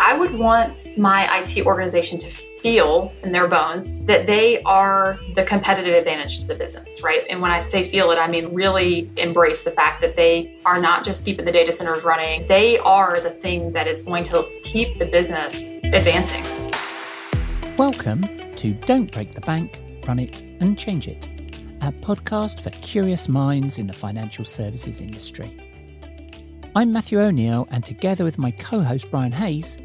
I would want my IT organization to feel in their bones that they are the competitive advantage to the business, right? And when I say feel it, I mean really embrace the fact that they are not just keeping the data centers running, they are the thing that is going to keep the business advancing. Welcome to Don't Break the Bank, Run It and Change It, a podcast for curious minds in the financial services industry. I'm Matthew O'Neill, and together with my co host Brian Hayes,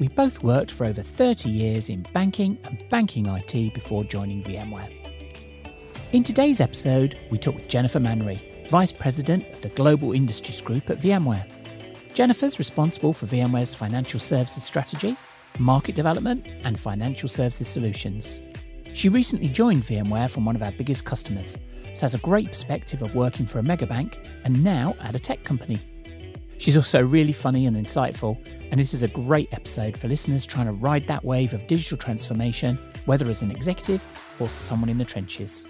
we both worked for over 30 years in banking and banking IT before joining VMware. In today's episode, we talk with Jennifer Manry, Vice President of the Global Industries Group at VMware. Jennifer's responsible for VMware's financial services strategy, market development, and financial services solutions. She recently joined VMware from one of our biggest customers, so has a great perspective of working for a mega bank and now at a tech company. She's also really funny and insightful, and this is a great episode for listeners trying to ride that wave of digital transformation, whether as an executive or someone in the trenches.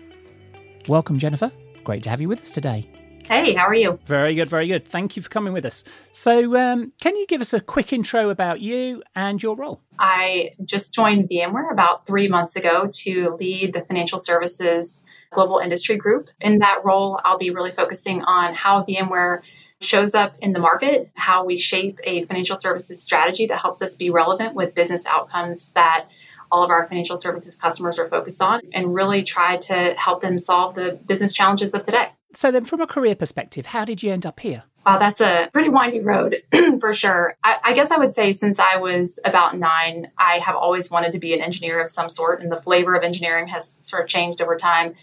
Welcome, Jennifer. Great to have you with us today. Hey, how are you? Very good, very good. Thank you for coming with us. So, um, can you give us a quick intro about you and your role? I just joined VMware about three months ago to lead the financial services global industry group. In that role, I'll be really focusing on how VMware shows up in the market, how we shape a financial services strategy that helps us be relevant with business outcomes that all of our financial services customers are focused on, and really try to help them solve the business challenges of today. So, then from a career perspective, how did you end up here? Wow, that's a pretty windy road for sure. I, I, guess I would say since I was about nine, I have always wanted to be an engineer of some sort, and the flavor of engineering has sort of changed over time.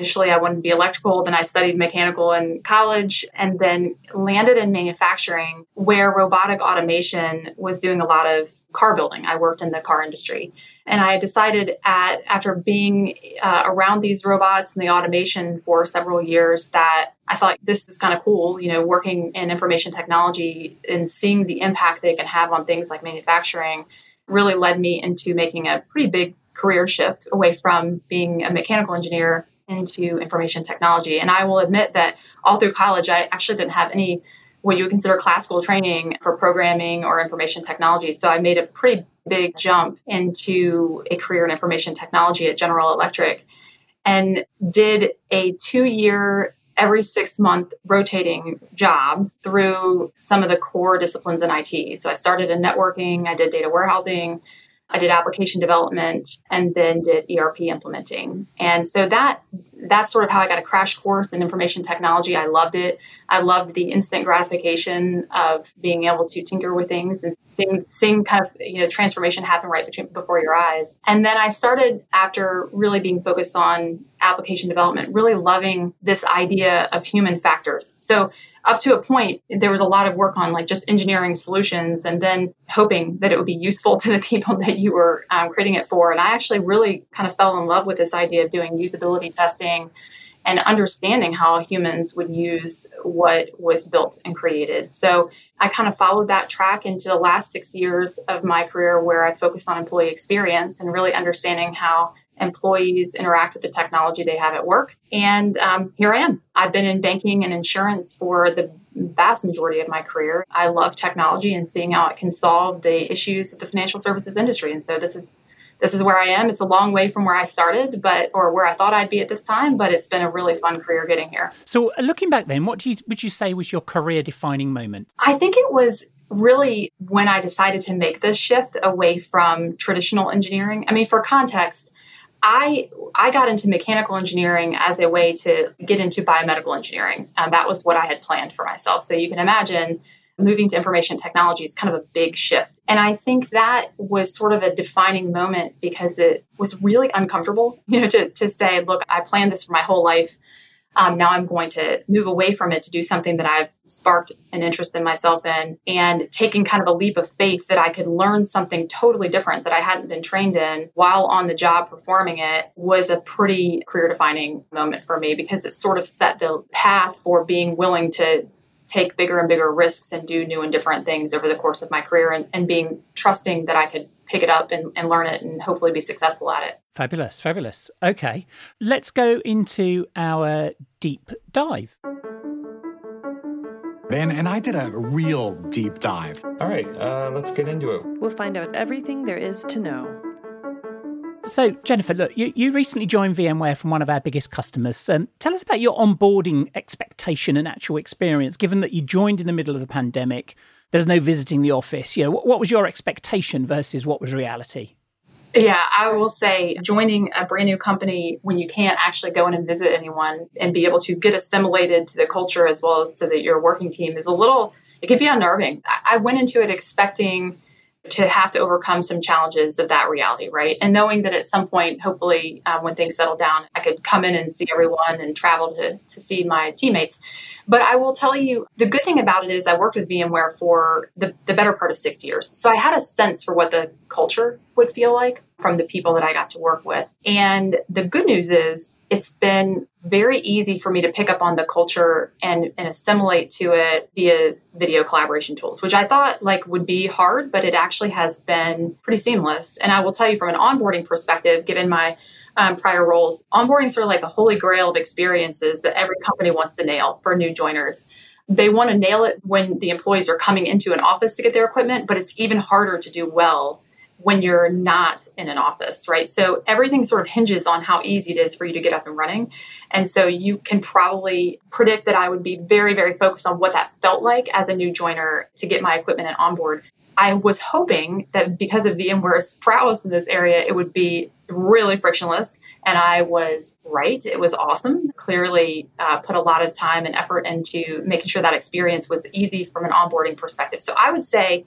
Initially, I wanted to be electrical, then I studied mechanical in college, and then landed in manufacturing where robotic automation was doing a lot of car building. I worked in the car industry. And I decided at after being uh, around these robots and the automation for several years that I thought this is kind of cool, you know, working in information technology and seeing the impact they can have on things like manufacturing really led me into making a pretty big career shift away from being a mechanical engineer into information technology. And I will admit that all through college, I actually didn't have any what you would consider classical training for programming or information technology. So I made a pretty big jump into a career in information technology at General Electric and did a two year every six month rotating job through some of the core disciplines in IT. So I started in networking, I did data warehousing, I did application development and then did ERP implementing. And so that that's sort of how I got a crash course in information technology. I loved it. I loved the instant gratification of being able to tinker with things and seeing seeing kind of you know transformation happen right between, before your eyes. And then I started after really being focused on application development, really loving this idea of human factors. So up to a point, there was a lot of work on like just engineering solutions and then hoping that it would be useful to the people that you were um, creating it for. And I actually really kind of fell in love with this idea of doing usability testing and understanding how humans would use what was built and created. So I kind of followed that track into the last six years of my career where I focused on employee experience and really understanding how employees interact with the technology they have at work. And um, here I am. I've been in banking and insurance for the vast majority of my career. I love technology and seeing how it can solve the issues of the financial services industry. And so this is this is where I am. It's a long way from where I started, but or where I thought I'd be at this time, but it's been a really fun career getting here. So, uh, looking back then, what do you would you say was your career defining moment? I think it was really when I decided to make this shift away from traditional engineering. I mean, for context, I I got into mechanical engineering as a way to get into biomedical engineering. Um, that was what I had planned for myself. So you can imagine moving to information technology is kind of a big shift. And I think that was sort of a defining moment because it was really uncomfortable, you know, to, to say, look, I planned this for my whole life. Um, now I'm going to move away from it to do something that I've sparked an interest in myself in and taking kind of a leap of faith that I could learn something totally different that I hadn't been trained in while on the job performing it was a pretty career defining moment for me because it sort of set the path for being willing to take bigger and bigger risks and do new and different things over the course of my career and, and being trusting that I could pick it up and, and learn it and hopefully be successful at it. Fabulous, fabulous. Okay, let's go into our deep dive. and, and I did a real deep dive. All right, uh, let's get into it. We'll find out everything there is to know. So, Jennifer, look, you, you recently joined VMware from one of our biggest customers. Um, tell us about your onboarding expectation and actual experience, given that you joined in the middle of the pandemic. There's no visiting the office. You know, what, what was your expectation versus what was reality? Yeah, I will say joining a brand new company when you can't actually go in and visit anyone and be able to get assimilated to the culture as well as to the, your working team is a little, it can be unnerving. I went into it expecting to have to overcome some challenges of that reality, right? And knowing that at some point, hopefully, um, when things settle down, I could come in and see everyone and travel to, to see my teammates. But I will tell you, the good thing about it is I worked with VMware for the, the better part of six years. So I had a sense for what the culture would feel like from the people that I got to work with. And the good news is it's been very easy for me to pick up on the culture and, and assimilate to it via video collaboration tools, which I thought like would be hard, but it actually has been pretty seamless. And I will tell you from an onboarding perspective, given my um, prior roles, onboarding sort of like the holy grail of experiences that every company wants to nail for new joiners. They want to nail it when the employees are coming into an office to get their equipment, but it's even harder to do well when you're not in an office, right? So everything sort of hinges on how easy it is for you to get up and running. And so you can probably predict that I would be very, very focused on what that felt like as a new joiner to get my equipment and onboard. I was hoping that because of VMware's prowess in this area, it would be really frictionless. And I was right. It was awesome. Clearly, uh, put a lot of time and effort into making sure that experience was easy from an onboarding perspective. So I would say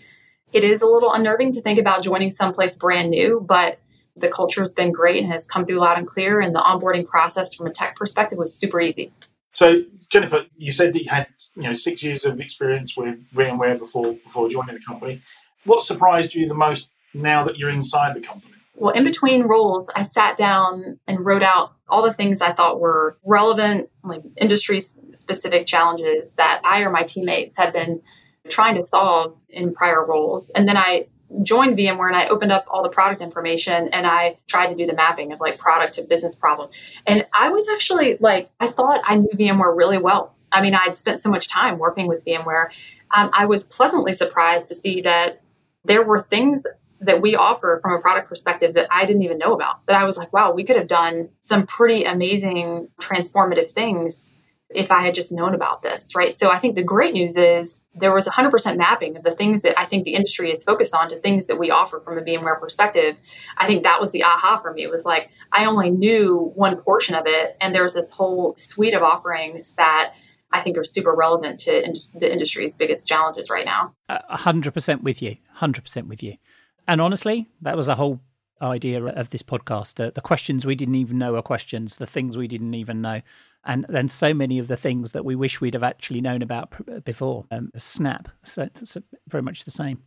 it is a little unnerving to think about joining someplace brand new, but the culture has been great and has come through loud and clear. And the onboarding process from a tech perspective was super easy. So, Jennifer, you said that you had you know six years of experience with VMware before before joining the company. What surprised you the most now that you're inside the company? Well, in between roles, I sat down and wrote out all the things I thought were relevant, like industry specific challenges that I or my teammates had been trying to solve in prior roles. And then I joined VMware and I opened up all the product information and I tried to do the mapping of like product to business problem. And I was actually like, I thought I knew VMware really well. I mean, I'd spent so much time working with VMware. Um, I was pleasantly surprised to see that there were things that we offer from a product perspective that I didn't even know about. That I was like, wow, we could have done some pretty amazing transformative things if I had just known about this, right? So I think the great news is there was 100% mapping of the things that I think the industry is focused on to things that we offer from a VMware perspective. I think that was the aha for me. It was like I only knew one portion of it, and there's this whole suite of offerings that I think are super relevant to in- the industry's biggest challenges right now. Hundred percent with you. Hundred percent with you. And honestly, that was a whole idea of this podcast. Uh, the questions we didn't even know are questions. The things we didn't even know and then so many of the things that we wish we'd have actually known about before. Um, snap, so very much the same.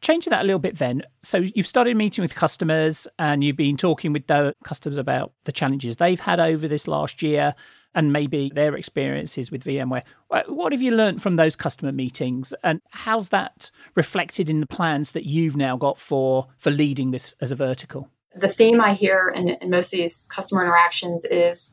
Changing that a little bit then. So you've started meeting with customers and you've been talking with the customers about the challenges they've had over this last year and maybe their experiences with VMware. What have you learned from those customer meetings and how's that reflected in the plans that you've now got for for leading this as a vertical? The theme I hear in, in most of these customer interactions is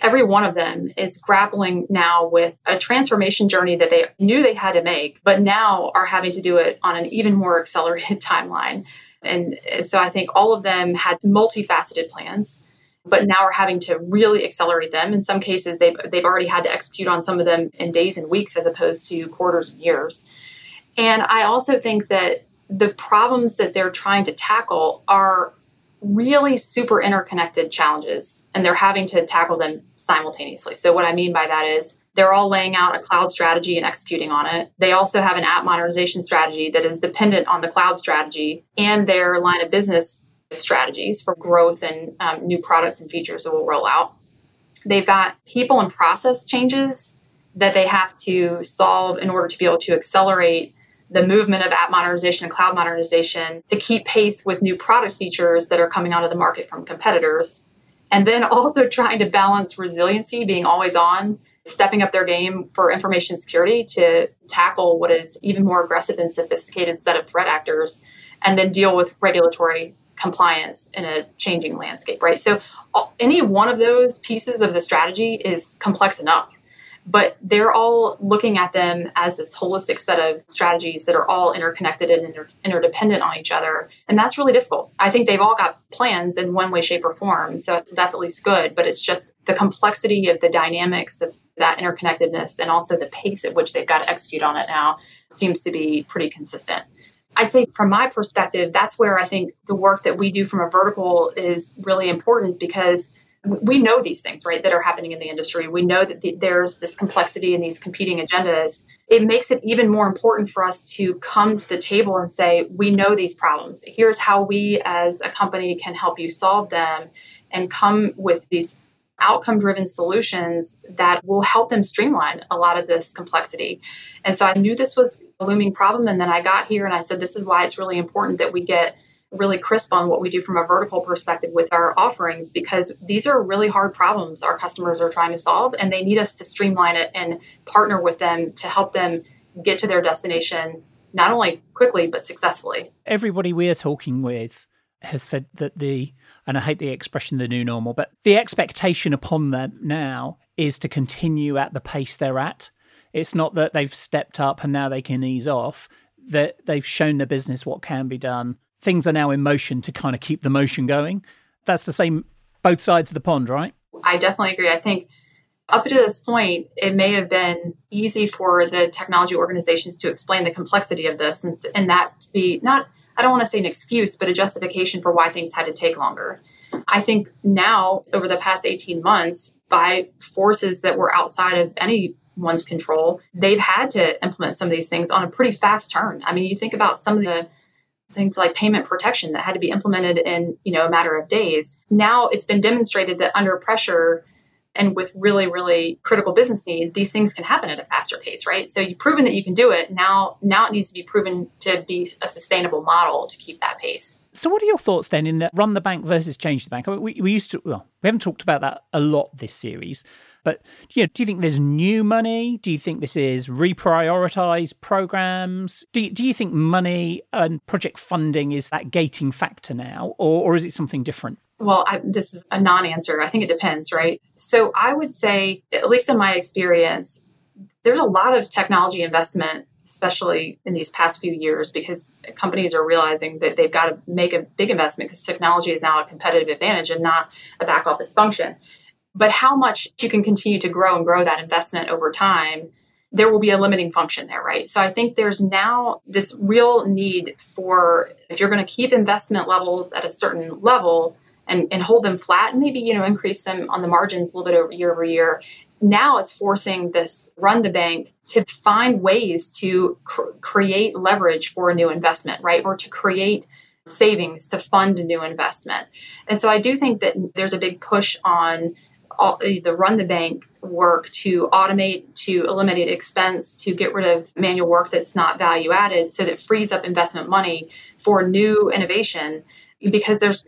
every one of them is grappling now with a transformation journey that they knew they had to make, but now are having to do it on an even more accelerated timeline. And so I think all of them had multifaceted plans, but now are having to really accelerate them. In some cases, they've, they've already had to execute on some of them in days and weeks as opposed to quarters and years. And I also think that the problems that they're trying to tackle are really super interconnected challenges and they're having to tackle them simultaneously. So, what I mean by that is they're all laying out a cloud strategy and executing on it. They also have an app modernization strategy that is dependent on the cloud strategy and their line of business strategies for growth and um, new products and features that will roll out. They've got people and process changes that they have to solve in order to be able to accelerate the movement of app modernization and cloud modernization to keep pace with new product features that are coming out of the market from competitors. And then also trying to balance resiliency, being always on, stepping up their game for information security to tackle what is even more aggressive and sophisticated set of threat actors, and then deal with regulatory compliance in a changing landscape, right? So any one of those pieces of the strategy is complex enough but they're all looking at them as this holistic set of strategies that are all interconnected and inter- interdependent on each other. And that's really difficult. I think they've all got plans in one way, shape, or form. So that's at least good. But it's just the complexity of the dynamics of that interconnectedness and also the pace at which they've got to execute on it now seems to be pretty consistent. I'd say, from my perspective, that's where I think the work that we do from a vertical is really important because we know these things, right, that are happening in the industry. We know that the, there's this complexity and these competing agendas. It makes it even more important for us to come to the table and say, we know these problems. Here's how we as a company can help you solve them and come with these outcome driven solutions that will help them streamline a lot of this complexity. And so I knew this was a looming problem. And then I got here and I said, this is why it's really important that we get really crisp on what we do from a vertical perspective with our offerings because these are really hard problems our customers are trying to solve and they need us to streamline it and partner with them to help them get to their destination not only quickly but successfully. Everybody we are talking with has said that the and I hate the expression the new normal, but the expectation upon them now is to continue at the pace they're at. It's not that they've stepped up and now they can ease off, that they've shown the business what can be done. Things are now in motion to kind of keep the motion going. That's the same both sides of the pond, right? I definitely agree. I think up to this point, it may have been easy for the technology organizations to explain the complexity of this and, and that to be not I don't want to say an excuse, but a justification for why things had to take longer. I think now, over the past 18 months, by forces that were outside of anyone's control, they've had to implement some of these things on a pretty fast turn. I mean, you think about some of the things like payment protection that had to be implemented in you know a matter of days. Now it's been demonstrated that under pressure and with really really critical business need these things can happen at a faster pace right? So you've proven that you can do it. Now now it needs to be proven to be a sustainable model to keep that pace. So what are your thoughts then in the run the bank versus change the bank? I mean, we, we used to well we haven't talked about that a lot this series but you know, do you think there's new money? Do you think this is reprioritize programs? Do you, do you think money and project funding is that gating factor now, or, or is it something different? Well, I, this is a non answer. I think it depends, right? So I would say, at least in my experience, there's a lot of technology investment, especially in these past few years, because companies are realizing that they've got to make a big investment because technology is now a competitive advantage and not a back office function. But how much you can continue to grow and grow that investment over time, there will be a limiting function there, right? So I think there's now this real need for if you're going to keep investment levels at a certain level, and, and hold them flat and maybe you know increase them on the margins a little bit over year over year now it's forcing this run the bank to find ways to cr- create leverage for a new investment right or to create savings to fund a new investment and so i do think that there's a big push on all, eh, the run the bank work to automate to eliminate expense to get rid of manual work that's not value added so that frees up investment money for new innovation because there's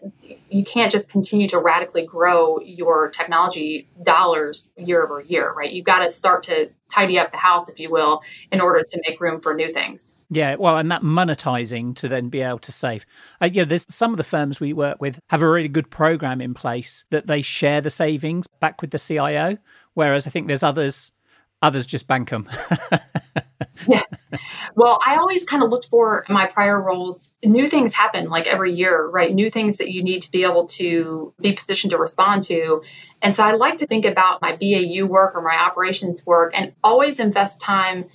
you can't just continue to radically grow your technology dollars year over year, right? You've got to start to tidy up the house, if you will, in order to make room for new things. Yeah, well, and that monetizing to then be able to save. Uh, you know, there's some of the firms we work with have a really good program in place that they share the savings back with the CIO, whereas I think there's others others just bank them. yeah. Well, I always kind of looked for my prior roles. New things happen like every year, right? New things that you need to be able to be positioned to respond to. And so I like to think about my BAU work or my operations work and always invest time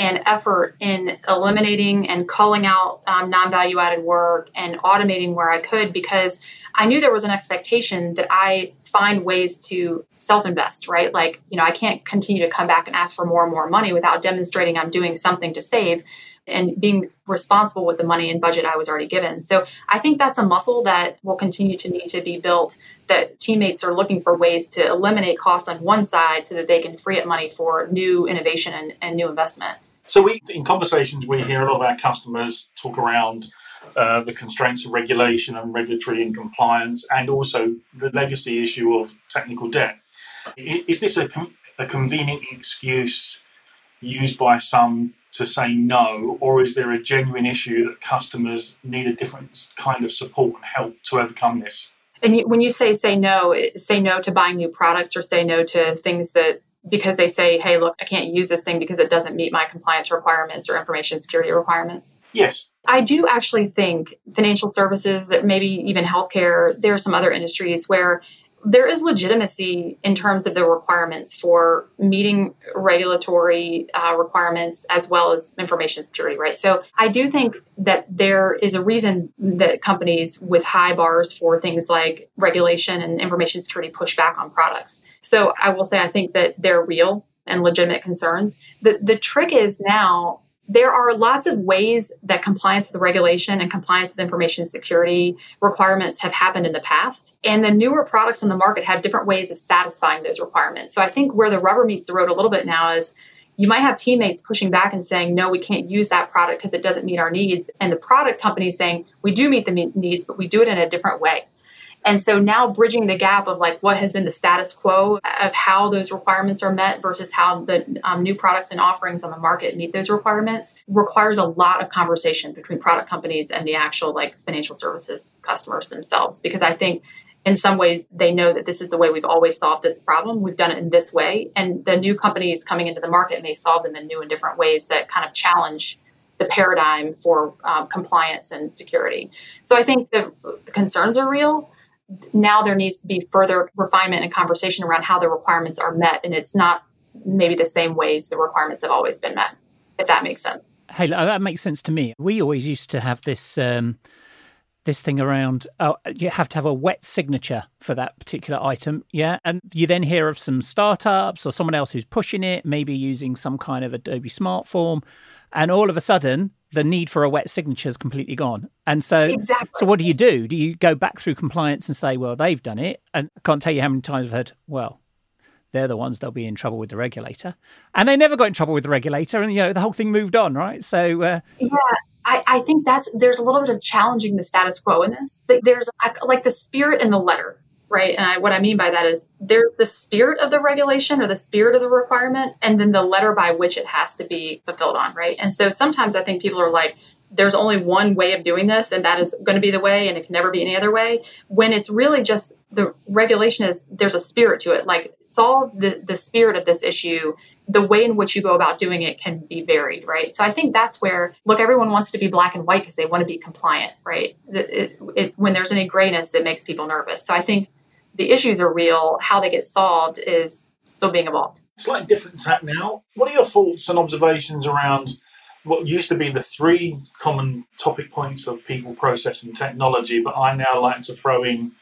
and effort in eliminating and calling out um, non value added work and automating where I could because I knew there was an expectation that I find ways to self invest, right? Like, you know, I can't continue to come back and ask for more and more money without demonstrating I'm doing something to save and being responsible with the money and budget I was already given. So I think that's a muscle that will continue to need to be built. That teammates are looking for ways to eliminate cost on one side so that they can free up money for new innovation and, and new investment. So we, in conversations, we hear a lot of our customers talk around uh, the constraints of regulation and regulatory and compliance, and also the legacy issue of technical debt. Is this a, com- a convenient excuse used by some to say no, or is there a genuine issue that customers need a different kind of support and help to overcome this? And when you say say no, say no to buying new products or say no to things that because they say, hey, look, I can't use this thing because it doesn't meet my compliance requirements or information security requirements? Yes. I do actually think financial services, maybe even healthcare, there are some other industries where there is legitimacy in terms of the requirements for meeting regulatory uh, requirements as well as information security, right? So I do think that there is a reason that companies with high bars for things like regulation and information security push back on products. So I will say I think that they're real and legitimate concerns. The the trick is now there are lots of ways that compliance with regulation and compliance with information security requirements have happened in the past. And the newer products on the market have different ways of satisfying those requirements. So I think where the rubber meets the road a little bit now is you might have teammates pushing back and saying, no, we can't use that product because it doesn't meet our needs. And the product company saying, we do meet the needs, but we do it in a different way. And so now bridging the gap of like what has been the status quo of how those requirements are met versus how the um, new products and offerings on the market meet those requirements requires a lot of conversation between product companies and the actual like financial services customers themselves. Because I think in some ways they know that this is the way we've always solved this problem. We've done it in this way. And the new companies coming into the market may solve them in new and different ways that kind of challenge the paradigm for um, compliance and security. So I think the, the concerns are real now there needs to be further refinement and conversation around how the requirements are met and it's not maybe the same ways the requirements have always been met if that makes sense. Hey that makes sense to me. We always used to have this um, this thing around oh, you have to have a wet signature for that particular item yeah? And you then hear of some startups or someone else who's pushing it maybe using some kind of adobe smart form and all of a sudden the need for a wet signature is completely gone. And so, exactly. so what do you do? Do you go back through compliance and say, well, they've done it? And I can't tell you how many times I've heard, well, they're the ones they'll be in trouble with the regulator, and they never got in trouble with the regulator, and you know the whole thing moved on, right? So uh, yeah, I, I think that's there's a little bit of challenging the status quo in this. There's like the spirit and the letter right? And I, what I mean by that is there's the spirit of the regulation or the spirit of the requirement, and then the letter by which it has to be fulfilled on, right? And so sometimes I think people are like, there's only one way of doing this, and that is going to be the way, and it can never be any other way. When it's really just the regulation is there's a spirit to it. Like solve the the spirit of this issue. The way in which you go about doing it can be varied, right? So I think that's where look, everyone wants to be black and white because they want to be compliant, right? It, it, it, when there's any grayness, it makes people nervous. So I think the issues are real. How they get solved is still being evolved. Slightly different tack now. What are your thoughts and observations around what used to be the three common topic points of people, process, and technology, but I now like to throw in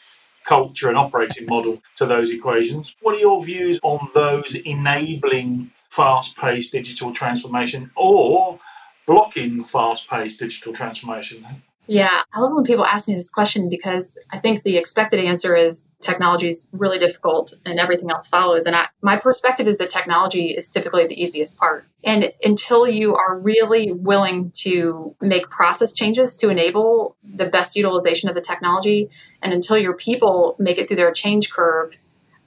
culture and operating model to those equations. What are your views on those enabling fast paced digital transformation or blocking fast paced digital transformation? Yeah, I love when people ask me this question because I think the expected answer is technology is really difficult and everything else follows. And I, my perspective is that technology is typically the easiest part. And until you are really willing to make process changes to enable the best utilization of the technology, and until your people make it through their change curve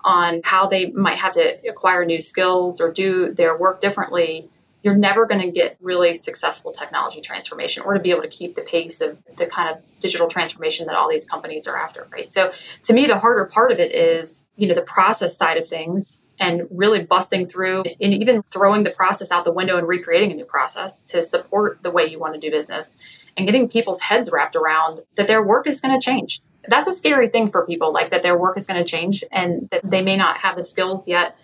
on how they might have to acquire new skills or do their work differently, you're never going to get really successful technology transformation or to be able to keep the pace of the kind of digital transformation that all these companies are after right? So to me the harder part of it is you know the process side of things and really busting through and even throwing the process out the window and recreating a new process to support the way you want to do business and getting people's heads wrapped around that their work is going to change. That's a scary thing for people like that their work is going to change and that they may not have the skills yet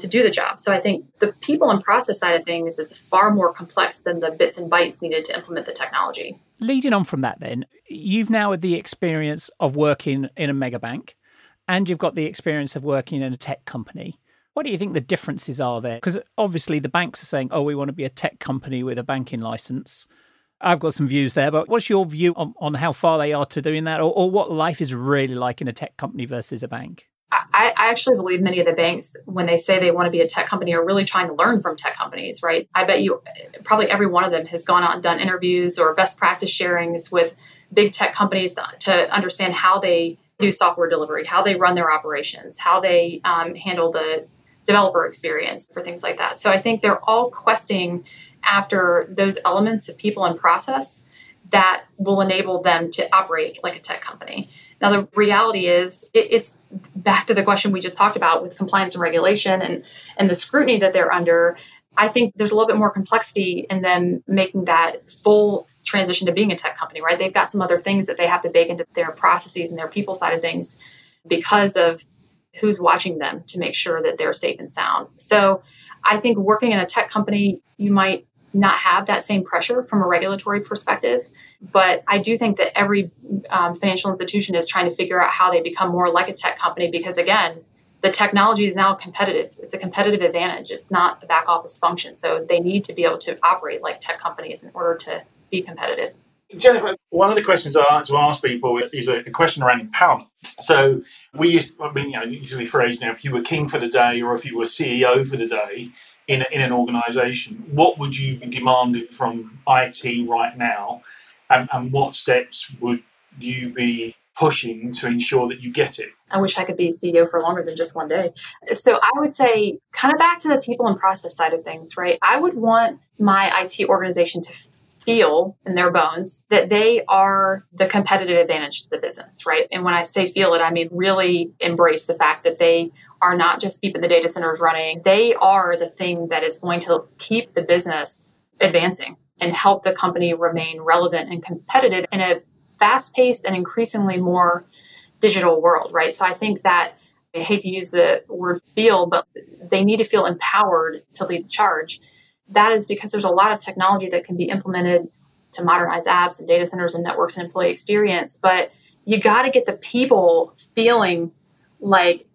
to do the job. So I think the people and process side of things is far more complex than the bits and bytes needed to implement the technology. Leading on from that, then, you've now had the experience of working in a mega bank and you've got the experience of working in a tech company. What do you think the differences are there? Because obviously the banks are saying, oh, we want to be a tech company with a banking license. I've got some views there, but what's your view on, on how far they are to doing that or, or what life is really like in a tech company versus a bank? I, I, actually believe many of the banks, when they say they want to be a tech company, are really trying to learn from tech companies, right? I bet you probably every one of them has gone out and done interviews or best practice sharings with big tech companies to, to understand how they do software delivery, how they run their operations, how they um, handle the developer experience for things like that. So I think they're all questing after those elements of people and process that will enable them to operate like a tech company. Now, the reality is, it, it's back to the question we just talked about with compliance and regulation and, and the scrutiny that they're under. I think there's a little bit more complexity in them making that full transition to being a tech company, right? They've got some other things that they have to bake into their processes and their people side of things because of who's watching them to make sure that they're safe and sound. So I think working in a tech company, you might not have that same pressure from a regulatory perspective. But I do think that every um, financial institution is trying to figure out how they become more like a tech company because, again, the technology is now competitive. It's a competitive advantage. It's not a back office function. So they need to be able to operate like tech companies in order to be competitive. Jennifer, one of the questions I like to ask people is a, question around empowerment. So we used, I mean, you know, usually phrased now, if you were king for the day or if you were CEO for the day in, in an organisation, what would you be demanding from IT right now, and, and what steps would you be pushing to ensure that you get it? I wish I could be CEO for longer than just one day. So I would say, kind of back to the people and process side of things, right? I would want my IT organization to feel in their bones that they are the competitive advantage to the business, right? And when I say feel it, I mean really embrace the fact that they are not just keeping the data centers running, they are the thing that is going to keep the business advancing and help the company remain relevant and competitive in a fast paced and increasingly more digital world, right? So I think that I hate to use the word feel, but they need to feel empowered to lead the charge that is because there's a lot of technology that can be implemented to modernize apps and data centers and networks and employee experience. But you got to get the people feeling like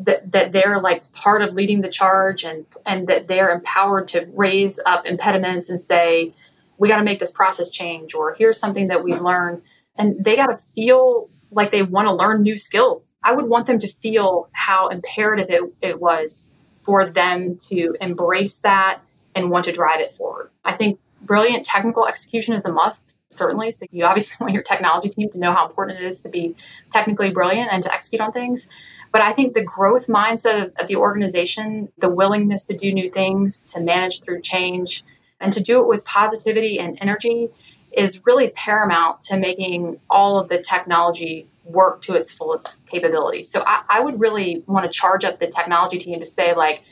that, that they're like part of leading the charge and and that they're empowered to raise up impediments and say we got to make this process change or here's something that we've learned. And they got to feel like they want to learn new skills. I would want them to feel how imperative it, it was for them to embrace that and want to drive it forward. I think brilliant technical execution is a must, certainly. So you obviously want your technology team to know how important it is to be technically brilliant and to execute on things. But I think the growth mindset of the organization, the willingness to do new things, to manage through change, and to do it with positivity and energy is really paramount to making all of the technology work to its fullest capability. So I, I would really want to charge up the technology team to say, like,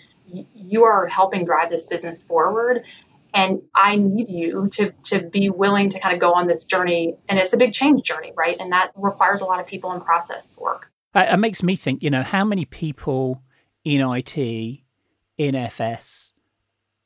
you are helping drive this business forward and i need you to to be willing to kind of go on this journey and it's a big change journey right? And that requires a lot of people and process work. It makes me think you know how many people in it in fs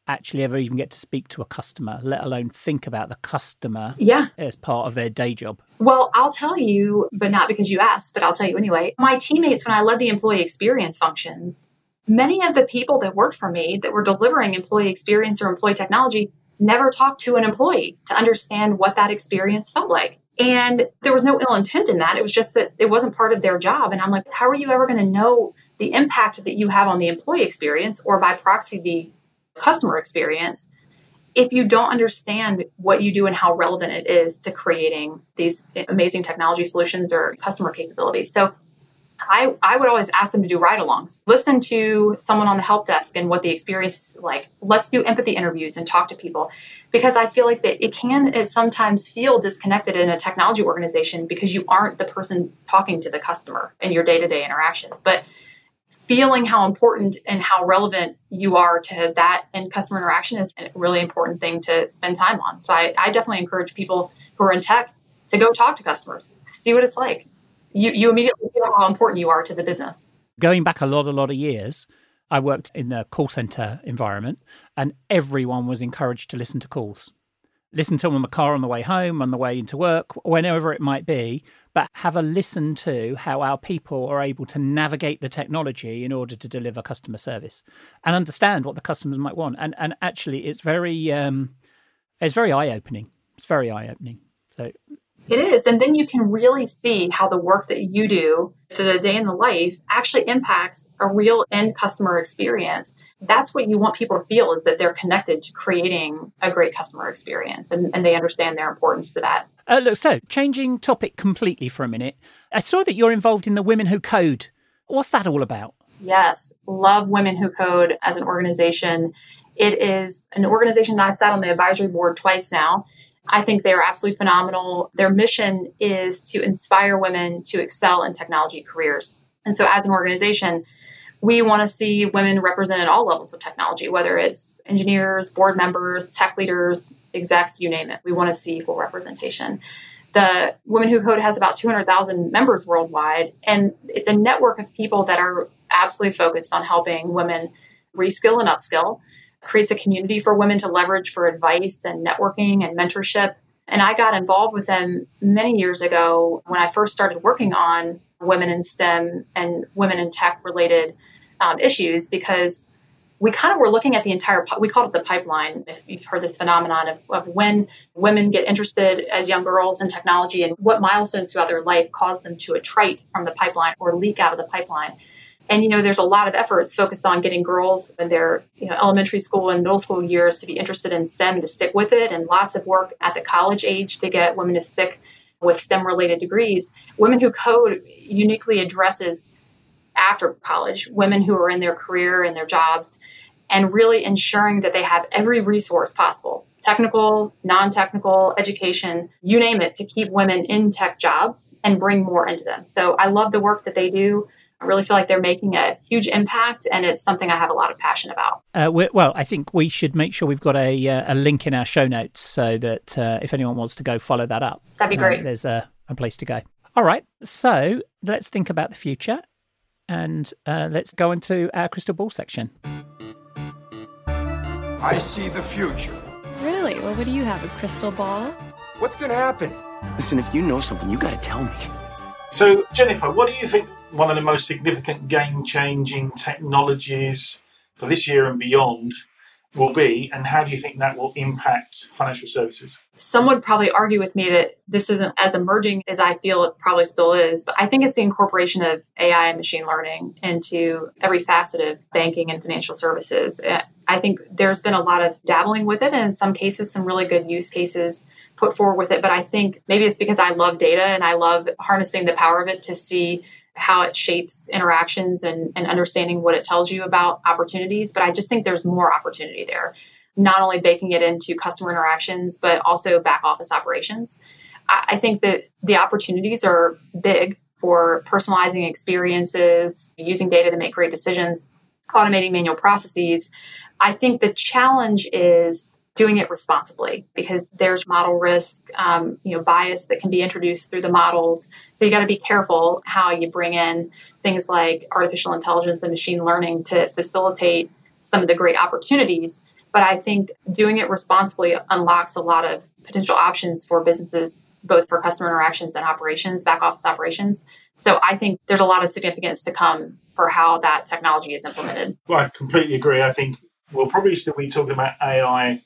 actually ever even get to speak to a customer let alone think about the customer yeah. as part of their day job? Well i'll tell you but not because you asked but i'll tell you anyway. My teammates when i led the employee experience functions many of the people that worked for me that were delivering employee experience or employee technology never talked to an employee to understand what that experience felt like. And there was no ill intent in that. It was just that it wasn't part of their job. And I'm like, how are you ever going to know the impact that you have on the employee experience or by proxy the customer experience if you don't understand what you do and how relevant it is to creating these amazing technology solutions or customer capabilities? So I, I would always ask them to do ride alongs. Listen to someone on the help desk and what the experience is like. Let's do empathy interviews and talk to people because I feel like that it can it sometimes feel disconnected in a technology organization because you aren't the person talking to the customer in your day to day interactions. But feeling how important and how relevant you are to that and customer interaction is a really important thing to spend time on. So I, I definitely encourage people who are in tech to go talk to customers, see what it's like you, you immediately feel how important you are to the business. Going back a lot, a lot of years, I worked in the call center environment and everyone was encouraged to listen to calls. Listen to them in the car on the way home, on the way into work, whenever it might be, but have a listen to how our people are able to navigate the technology in order to deliver customer service and understand what the customers might want. And and actually, it's very um, it's very eye opening. It's very eye opening. So it is. And then you can really see how the work that you do for the day in the life actually impacts a real end customer experience. That's what you want people to feel is that they're connected to creating a great customer experience and, and they understand their importance to that. Uh, look, so changing topic completely for a minute. I saw that you're involved in the Women Who Code. What's that all about? Yes, love Women Who Code as an organization. It is an organization that I've sat on the advisory board twice now I think they are absolutely phenomenal. Their mission is to inspire women to excel in technology careers. And so, as an organization, we want to see women represented at all levels of technology, whether it's engineers, board members, tech leaders, execs, you name it. We want to see equal representation. The Women Who Code has about 200,000 members worldwide, and it's a network of people that are absolutely focused on helping women reskill and upskill. Creates a community for women to leverage for advice and networking and mentorship. And I got involved with them many years ago when I first started working on women in STEM and women in tech related um, issues because we kind of were looking at the entire we called it the pipeline if you've heard this phenomenon of, of, when women get interested as young girls in technology and what milestones throughout their life cause them to attrite from the pipeline or leak out of the pipeline and you know there's a lot of efforts focused on getting girls in their you know elementary school and middle school years to be interested in stem and to stick with it and lots of work at the college age to get women to stick with STEM related degrees. Women Who Code uniquely addresses after college women who are in their career and their jobs and really ensuring that they have every resource possible technical, non technical, education, you name it, to keep women in tech jobs and bring more into them. So I love the work that they do. I really feel like they're making a huge impact, and it's something I have a lot of passion about. Uh, well, I think we should make sure we've got a, uh, a link in our show notes so that uh, if anyone wants to go follow that up, that'd be great. Uh, there's a, a place to go. All right, so let's think about the future, and uh, let's go into our crystal ball section. I see the future. Really? Well, what do you have? A crystal ball? What's going to happen? Listen, if you know something, you got to tell me. So, Jennifer, what do you think one of the most significant game changing technologies for this year and beyond will be, and how do you think that will impact financial services? Some would probably argue with me that this isn't as emerging as I feel it probably still is, but I think it's the incorporation of AI and machine learning into every facet of banking and financial services. I think there's been a lot of dabbling with it, and in some cases, some really good use cases put forward with it. But I think maybe it's because I love data and I love harnessing the power of it to see how it shapes interactions and, and understanding what it tells you about opportunities. But I just think there's more opportunity there, not only baking it into customer interactions, but also back office operations. I, I think that the opportunities are big for personalizing experiences, using data to make great decisions, automating manual processes. I think the challenge is doing it responsibly because there's model risk, um, you know, bias that can be introduced through the models. So you got to be careful how you bring in things like artificial intelligence and machine learning to facilitate some of the great opportunities. But I think doing it responsibly unlocks a lot of potential options for businesses, both for customer interactions and operations, back office operations. So I think there's a lot of significance to come for how that technology is implemented. Well, I completely agree. I think we'll probably still be talking about AI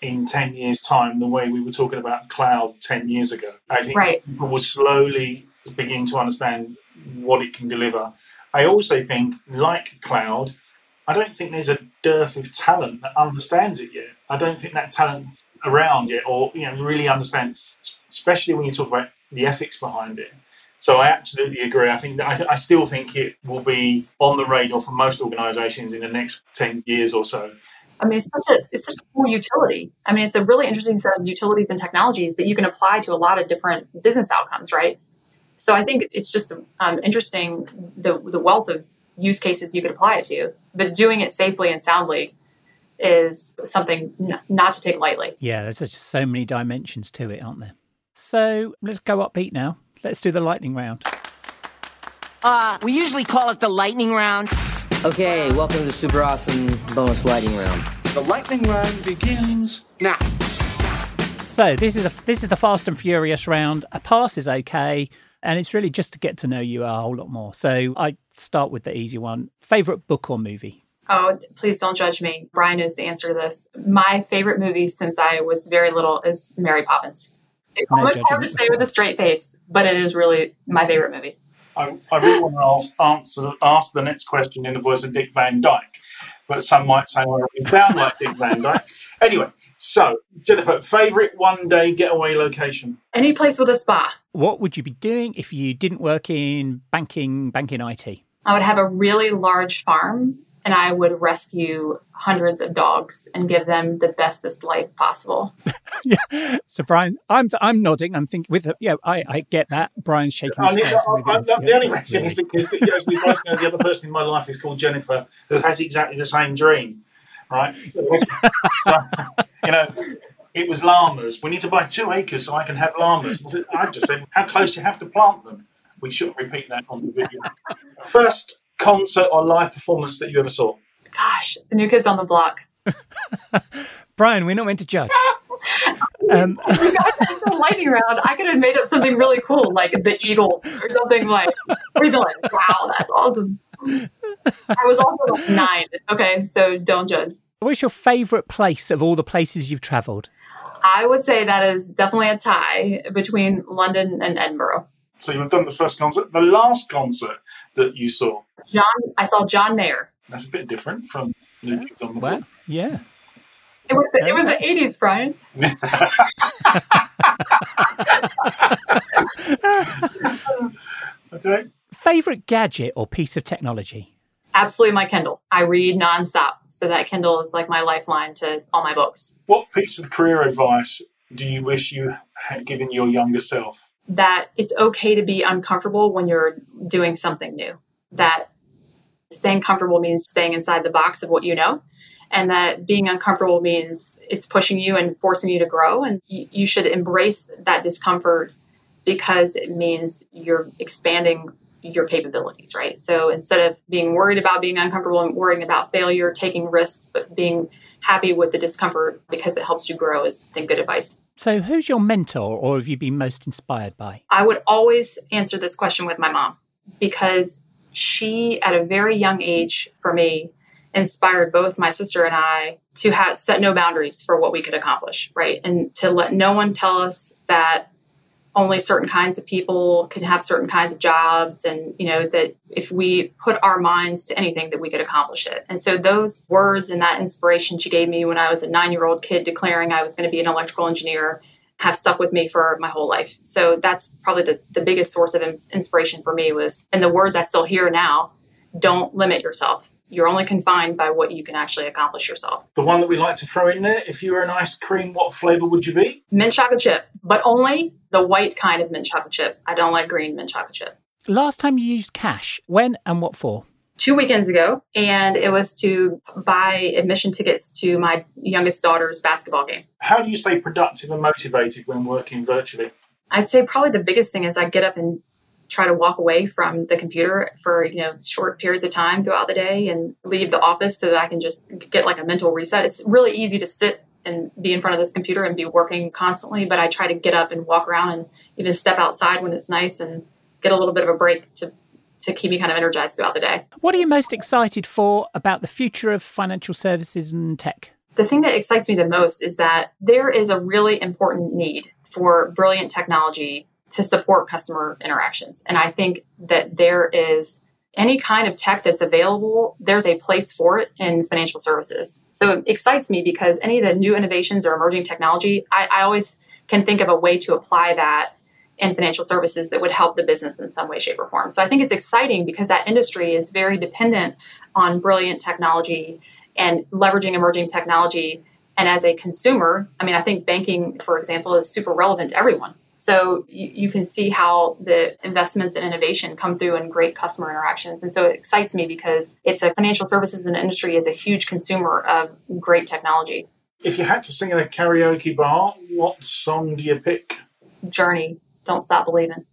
in 10 years' time the way we were talking about cloud 10 years ago. I think right. people will slowly begin to understand what it can deliver. I also think, like cloud, I don't think there's a dearth of talent that understands it yet. I don't think that talent's around yet, or you know, really understand, especially when you talk about the ethics behind it. So I absolutely agree. I think I, I still think it will be on the radar for most organisations in the next ten years or so. I mean, it's such a it's such a cool utility. I mean, it's a really interesting set of utilities and technologies that you can apply to a lot of different business outcomes, right? So I think it's just um, interesting the the wealth of use cases you could apply it to, but doing it safely and soundly is something n- not to take lightly. Yeah, there's just so many dimensions to it, aren't there? So let's go upbeat now. Let's do the lightning round. Uh, we usually call it the lightning round. Okay, welcome to the super awesome bonus lightning round. The lightning round begins now. So this is a this is the fast and furious round. A pass is okay, and it's really just to get to know you a whole lot more. So I start with the easy one. Favorite book or movie? Oh, please don't judge me. Brian knows the answer to this. My favorite movie since I was very little is Mary Poppins. It's no almost hard to say with a straight face, but it is really my favorite movie. I, I really want to ask, answer, ask the next question in the voice of Dick Van Dyke, but some might say, well, we sound like Dick Van Dyke. Anyway, so Jennifer, favorite one day getaway location? Any place with a spa. What would you be doing if you didn't work in banking, banking IT? I would have a really large farm and I would rescue hundreds of dogs and give them the bestest life possible. yeah. So Brian, I'm I'm nodding. I'm thinking with yeah, I, I get that. Brian's shaking his I mean, head. I- I- with it. the only reason is because as we both know, the other person in my life is called Jennifer, who has exactly the same dream, right? So, you know, it was llamas. We need to buy two acres so I can have llamas. I I just said, how close do you have to plant them? We shouldn't repeat that on the video. First concert or live performance that you ever saw? Gosh, the new kids on the block. Brian, we're not meant to judge. Um, you guys asked for a lightning round. I could have made up something really cool, like the Eagles or something like. We'd be like, "Wow, that's awesome." I was also like nine. Okay, so don't judge. what's your favourite place of all the places you've travelled? I would say that is definitely a tie between London and Edinburgh. So you've done the first concert. The last concert that you saw, John, I saw John Mayer. that's a bit different from New Kids on the Well, Block. yeah. It was the, it was the eighties, Brian. Okay. Favourite gadget or piece of technology? Absolutely, my Kindle. I read nonstop, so that Kindle is like my lifeline to all my books. What piece of career advice do you wish you had given your younger self? That it's okay to be uncomfortable when you're doing something new. That staying comfortable means staying inside the box of what you know. And that being uncomfortable means it's pushing you and forcing you to grow. And you, you should embrace that discomfort because it means you're expanding your capabilities, right? So instead of being worried about being uncomfortable and worrying about failure, taking risks, but being happy with the discomfort because it helps you grow is, I think, good advice. So, who's your mentor or have you been most inspired by? I would always answer this question with my mom because she, at a very young age for me, inspired both my sister and I to have set no boundaries for what we could accomplish, right? And to let no one tell us that only certain kinds of people can have certain kinds of jobs and you know that if we put our minds to anything that we could accomplish it. And so those words and that inspiration she gave me when i was a nine year old kid declaring i was going to be an electrical engineer have stuck with me for my whole life. So that's probably the, the biggest source of inspiration for me was and the words i still hear now don't limit yourself. You're only confined by what you can actually accomplish yourself. The one that we like to throw in there, if you were an ice cream, what flavour would you be? mint chocolate chip but only the white kind of mint chocolate chip i don't like green mint chocolate chip Last time you used cash, when and what for? two weekends ago, and it was to buy admission tickets to my youngest daughter's basketball game. How do you stay productive and motivated when working virtually? I'd say probably the biggest thing is I get up and try to walk away from the computer for you know short periods of time throughout the day and leave the office so that I can just get like a mental reset. It's really easy to sit and be in front of this computer and be working constantly, but I try to get up and walk around and even step outside when it's nice and get a little bit of a break to to keep me kind of energized throughout the day. What are you most excited for about the future of financial services and tech? the thing that excites me the most is that there is a really important need for brilliant technology to support customer interactions. And I think that there is any kind of tech that's available, there's a place for it in financial services. So it excites me because any of the new innovations or emerging technology, I, I always can think of a way to apply that in financial services that would help the business in some way, shape, or form. So I think it's exciting because that industry is very dependent on brilliant technology and leveraging emerging technology. And as a consumer, I mean, I think banking, for example, is super relevant to everyone. So you, you can see how the investments and innovation come through in great customer interactions. And so it excites me because it's a financial services and industry is a huge consumer of great technology. If you had to sing in a karaoke bar, what song do you pick? Journey, Don't Stop Believing.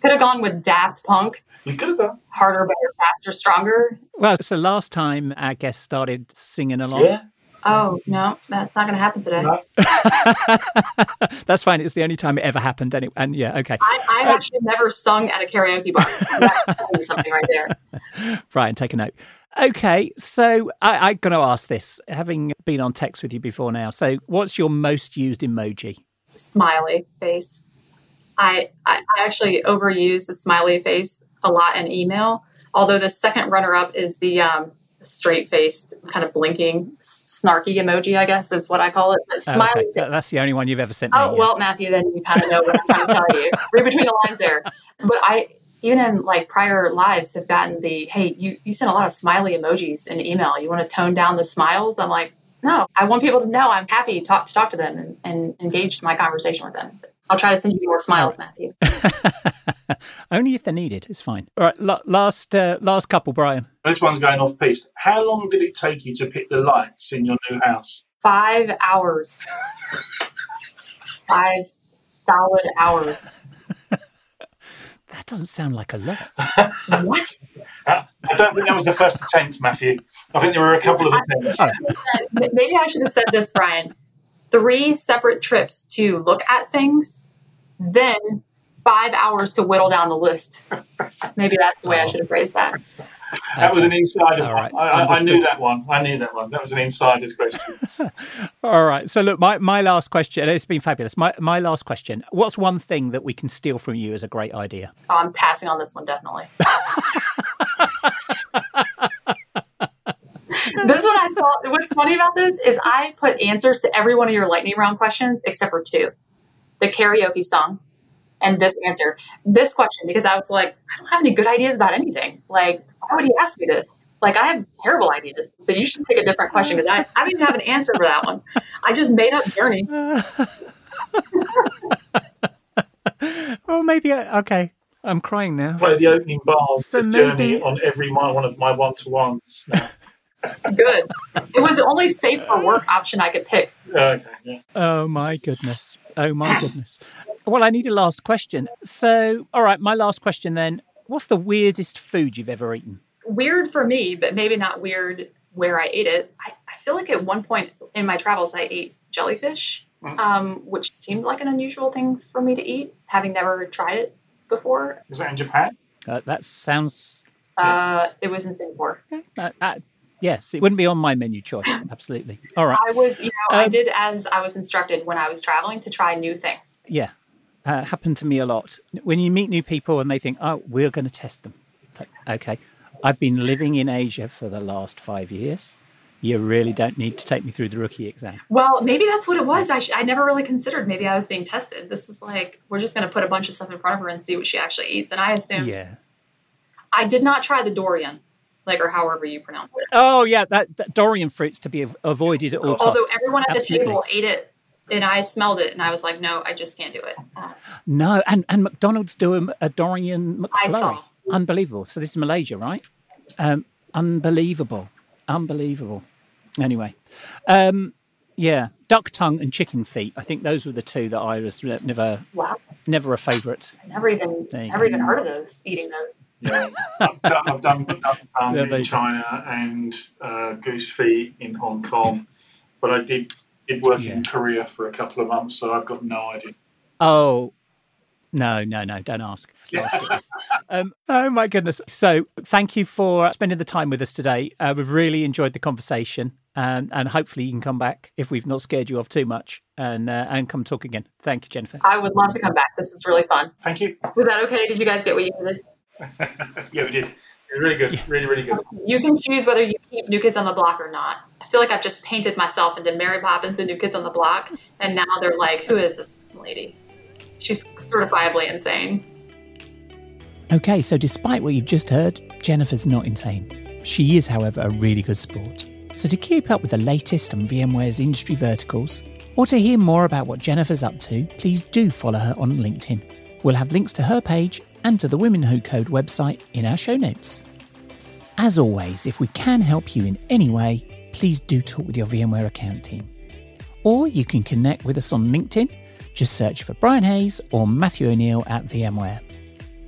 Could have gone with Daft Punk, You could have done. harder, better, faster, stronger. Well, so last time our guest started singing along. Yeah. Oh, no, that's not going to happen today. No. That's fine. It's the only time it ever happened. Anyway. And yeah, okay. I, I've actually never sung at a karaoke bar. Something right there. Brian, take a note. Okay, so I, I'm going to ask this, having been on text with you before now. So, what's your most used emoji? Smiley face. I, I I actually overuse the smiley face a lot in email. Although the second runner up is the um, straight faced, kind of blinking, snarky emoji. I guess is what I call it. But Oh, okay. That's the only one you've ever sent me. Oh yeah. well, Matthew, then you kind of know what I'm trying to tell you. Read between the lines there. But I, even in like prior lives have gotten the hey you you sent a lot of smiley emojis in email you want to tone down the smiles i'm like no i want people to know i'm happy to talk to talk to them and, and engage my conversation with them so i'll try to send you more smiles matthew only if they're needed it's fine all right l- last uh, last couple brian this one's going off piece how long did it take you to pick the lights in your new house five hours five solid hours that doesn't sound like a lot. what? Uh, I don't think that was the first attempt, Matthew. I think there were a couple of attempts. Maybe I should have said this, Brian. Three separate trips to look at things, then five hours to whittle down the list. Maybe that's the way oh. I should have phrased that. That okay. was an insider. Right. I, I, knew that one. I knew that one. That was an insider's question. All right. So look, my, my last question. It's been fabulous. My my last question. What's one thing that we can steal from you as a great idea? Oh, I'm passing on this one definitely. this one I saw. What's funny about this is I put answers to every one of your lightning round questions except for two. The karaoke song and this answer, this question, because I was like, I don't have any good ideas about anything. Like, why would he ask me this? Like, I have terrible ideas. So you should pick a different question because I, I don't even have an answer for that one. I just made up Journey. well, maybe, I, okay. I'm crying now. Play the opening bars so Journey on every my, one of my one to ones. Good. It was the only safe for work option I could pick. Okay. Yeah. Oh my goodness. Oh my goodness. Well, I need a last question. So, all right, my last question then. What's the weirdest food you've ever eaten? Weird for me, but maybe not weird where I ate it. I, I feel like at one point in my travels, I ate jellyfish, mm-hmm. um, which seemed like an unusual thing for me to eat, having never tried it before. Was that in Japan? Uh, that sounds. Uh, it was in Singapore. Okay. Uh, uh, yes, it wouldn't be on my menu choice. Absolutely. All right. I was, you know, um, I did as I was instructed when I was traveling to try new things. Yeah, uh, happened to me a lot. When you meet new people and they think, "Oh, we're going to test them," like, okay, I've been living in Asia for the last five years. You really don't need to take me through the rookie exam. Well, maybe that's what it was. I, sh- I never really considered maybe I was being tested. This was like we're just going to put a bunch of stuff in front of her and see what she actually eats. And I assumed. Yeah. I did not try the durian like or however you pronounce it. Oh yeah, that, that durian fruit's to be avoided at all costs. Although everyone at Absolutely. the table ate it and I smelled it and I was like, no, I just can't do it. Uh, no, and, and McDonald's do a, a durian McFlurry. I saw. Unbelievable. So this is Malaysia, right? Um, unbelievable. Unbelievable. Anyway, um, yeah, duck tongue and chicken feet. I think those were the two that I was never, wow. never a favourite. Never even, never even heard of those. Eating those. Yeah, I've done, I've done duck tongue yeah, in China and uh, goose feet in Hong Kong, but I did did work yeah. in Korea for a couple of months, so I've got no idea. Oh, no, no, no, don't ask. um, oh, my goodness. So, thank you for spending the time with us today. Uh, we've really enjoyed the conversation, and, and hopefully, you can come back if we've not scared you off too much and, uh, and come talk again. Thank you, Jennifer. I would love to come back. This is really fun. Thank you. Was that okay? Did you guys get what you needed? Yeah, we did. It was really good. Yeah. Really, really good. You can choose whether you keep New Kids on the Block or not. I feel like I've just painted myself into Mary Poppins and New Kids on the Block, and now they're like, who is this lady? She's certifiably insane. Okay, so despite what you've just heard, Jennifer's not insane. She is, however, a really good sport. So to keep up with the latest on VMware's industry verticals, or to hear more about what Jennifer's up to, please do follow her on LinkedIn. We'll have links to her page and to the Women Who Code website in our show notes. As always, if we can help you in any way, please do talk with your VMware account team. Or you can connect with us on LinkedIn, just search for Brian Hayes or Matthew O'Neill at VMware.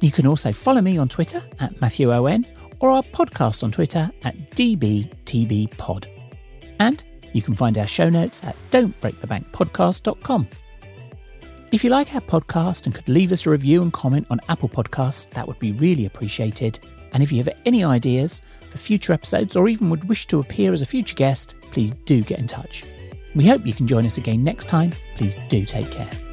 You can also follow me on Twitter at Matthew ON or our podcast on Twitter at DBTBPod. And you can find our show notes at don'tbreakthebankpodcast.com. If you like our podcast and could leave us a review and comment on Apple Podcasts, that would be really appreciated. And if you have any ideas for future episodes or even would wish to appear as a future guest, please do get in touch. We hope you can join us again next time. Please do take care.